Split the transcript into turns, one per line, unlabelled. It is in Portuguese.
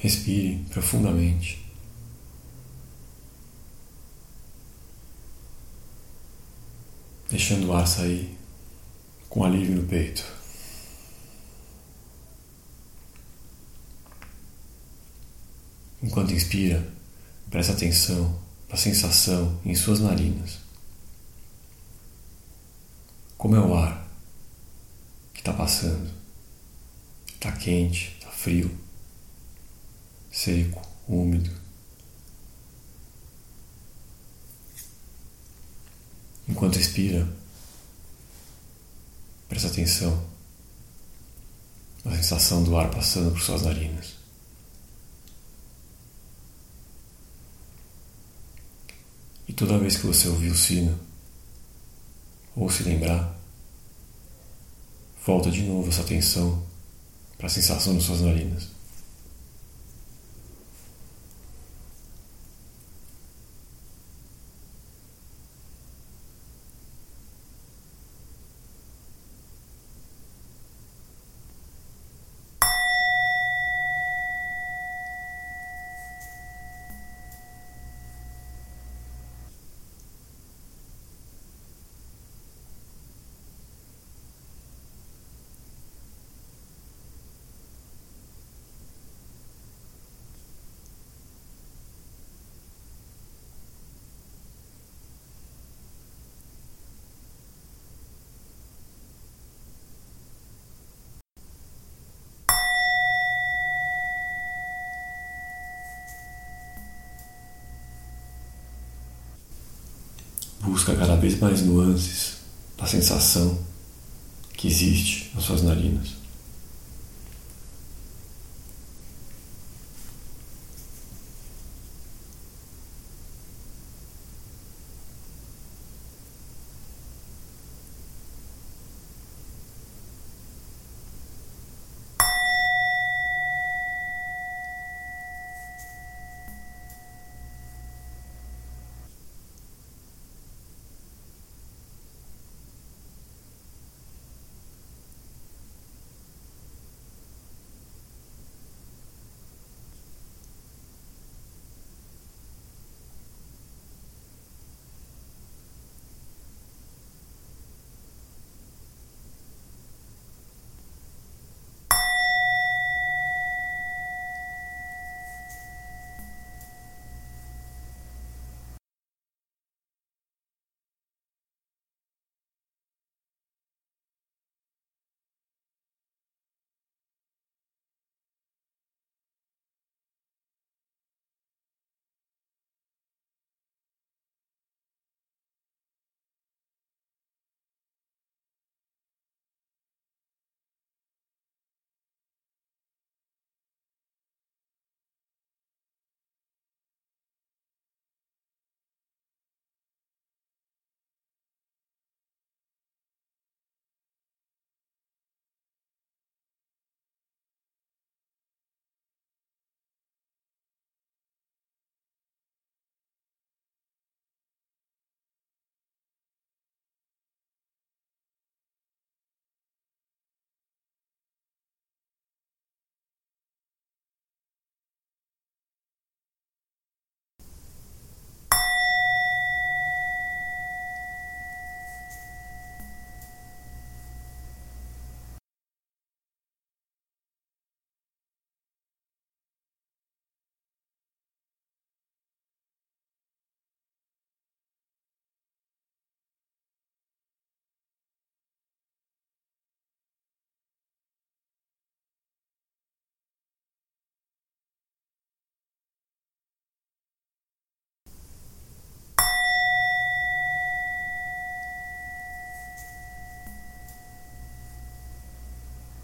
Respire profundamente. Deixando o ar sair com alívio no peito. Enquanto inspira, preste atenção na sensação em suas narinas. Como é o ar que está passando? Está quente, está frio, seco, úmido. Enquanto expira, presta atenção na sensação do ar passando por suas narinas. E toda vez que você ouvir o sino, ou se lembrar, volta de novo essa atenção para a sensação nas suas narinas. Busca cada vez mais nuances da sensação que existe nas suas narinas.